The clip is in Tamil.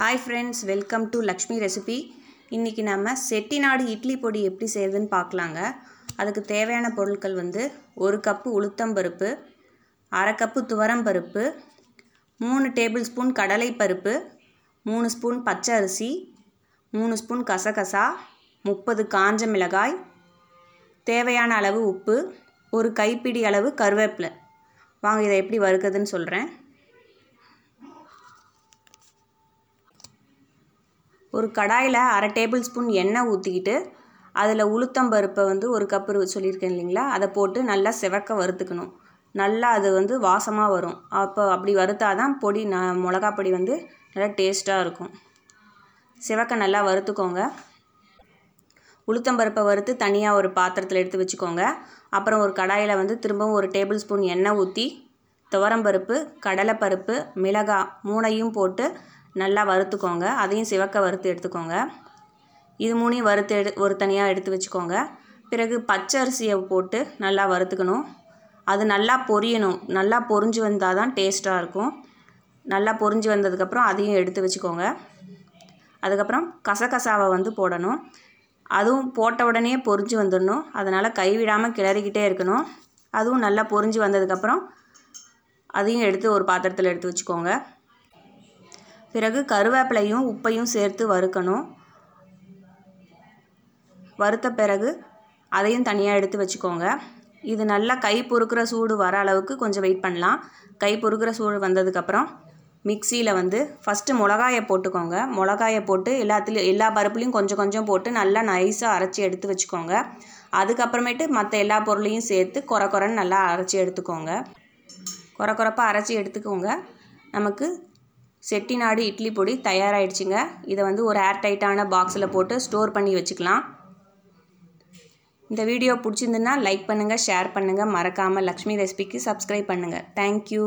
Hi friends welcome to Lakshmi recipe இன்றைக்கி நம்ம செட்டிநாடு இட்லி பொடி எப்படி செய்யுதுன்னு பார்க்கலாங்க. அதுக்கு தேவையான பொருட்கள் வந்து ஒரு கப்பு உளுத்தம்பருப்பு அரை கப்பு துவரம்பருப்பு மூணு டேபிள் ஸ்பூன் கடலைப்பருப்பு மூணு ஸ்பூன் பச்சை அரிசி மூணு ஸ்பூன் கசகசா முப்பது காஞ்ச மிளகாய் தேவையான அளவு உப்பு ஒரு கைப்பிடி அளவு கருவேப்பிலை. வாங்க இதை எப்படி வறுக்குதுன்னு சொல்கிறேன் ஒரு கடாயில் அரை டேபிள் ஸ்பூன் எண்ணெய் ஊற்றிக்கிட்டு அதில் உளுத்தம்பருப்பை வந்து ஒரு கப்பு சொல்லியிருக்கேன் இல்லைங்களா? அதை போட்டு நல்லா செவக்க வறுத்துக்கணும். நல்லா அது வந்து வாசமாக வரும். அப்போ அப்படி வறுத்தால் தான் பொடி ந மிளகா பொடி வந்து நல்லா டேஸ்ட்டாக இருக்கும். சிவக்க நல்லா வறுத்துக்கோங்க. உளுத்தம்பருப்பை வறுத்து தனியாக ஒரு பாத்திரத்தில் எடுத்து வச்சுக்கோங்க. அப்புறம் ஒரு கடாயில் வந்து திரும்பவும் ஒரு டேபிள் ஸ்பூன் எண்ணெய் ஊற்றி துவரம்பருப்பு கடலைப்பருப்பு மிளகாய் மூணையும் போட்டு நல்லா வறுத்துக்கோங்க. அதையும் சிவக்க வறுத்து எடுத்துக்கோங்க. இது மூணையும் வறுத்து எடு ஒரு தனியாக எடுத்து வச்சுக்கோங்க. பிறகு பச்சை அரிசியை போட்டு நல்லா வறுத்துக்கணும். அது நல்லா பொரியணும். நல்லா பொரிஞ்சு வந்தால் தான் டேஸ்ட்டாக இருக்கும். நல்லா பொரிஞ்சு வந்ததுக்கப்புறம் அதையும் எடுத்து வச்சுக்கோங்க. அதுக்கப்புறம் கசகசாவை வந்து போடணும். அதுவும் போட்ட உடனே பொரிஞ்சு வந்துடணும். அதனால் கைவிடாமல் கிளறிக்கிட்டே இருக்கணும். அதுவும் நல்லா பொரிஞ்சு வந்ததுக்கப்புறம் அதையும் எடுத்து ஒரு பாத்திரத்தில் எடுத்து வச்சுக்கோங்க. பிறகு கருவேப்பிலையும் உப்பையும் சேர்த்து வறுக்கணும். வறுத்த பிறகு அதையும் தனியாக எடுத்து வச்சுக்கோங்க. இது நல்லா கை பொறுக்கிற சூடு வர அளவுக்கு கொஞ்சம் வெயிட் பண்ணலாம். கை பொறுக்கிற சூடு வந்ததுக்கப்புறம் மிக்சியில் வந்து ஃபஸ்ட்டு மிளகாயை போட்டுக்கோங்க. மிளகாயை போட்டு எல்லாத்துலேயும் எல்லா பருப்புலையும் கொஞ்சம் கொஞ்சம் போட்டு நல்லா நைஸாக அரைச்சி எடுத்து வச்சுக்கோங்க. அதுக்கப்புறமேட்டு மற்ற எல்லா பொருளையும் சேர்த்து குறை குறைன்னு நல்லா அரைச்சி எடுத்துக்கோங்க. குறை குறைப்பாக அரைச்சி எடுத்துக்கோங்க. நமக்கு செட்டிநாடு இட்லி பொடி தயாராகிடுச்சிங்க இதை வந்து ஒரு ஏர் டைட்டான பாக்ஸில் போட்டு ஸ்டோர் பண்ணி வச்சுக்கலாம். இந்த வீடியோ பிடிச்சிருந்துன்னா லைக் பண்ணுங்கள் ஷேர் பண்ணுங்கள் மறக்காமல் லக்ஷ்மி ரெசிபிக்கு சப்ஸ்கிரைப் பண்ணுங்கள் தேங்க்யூ.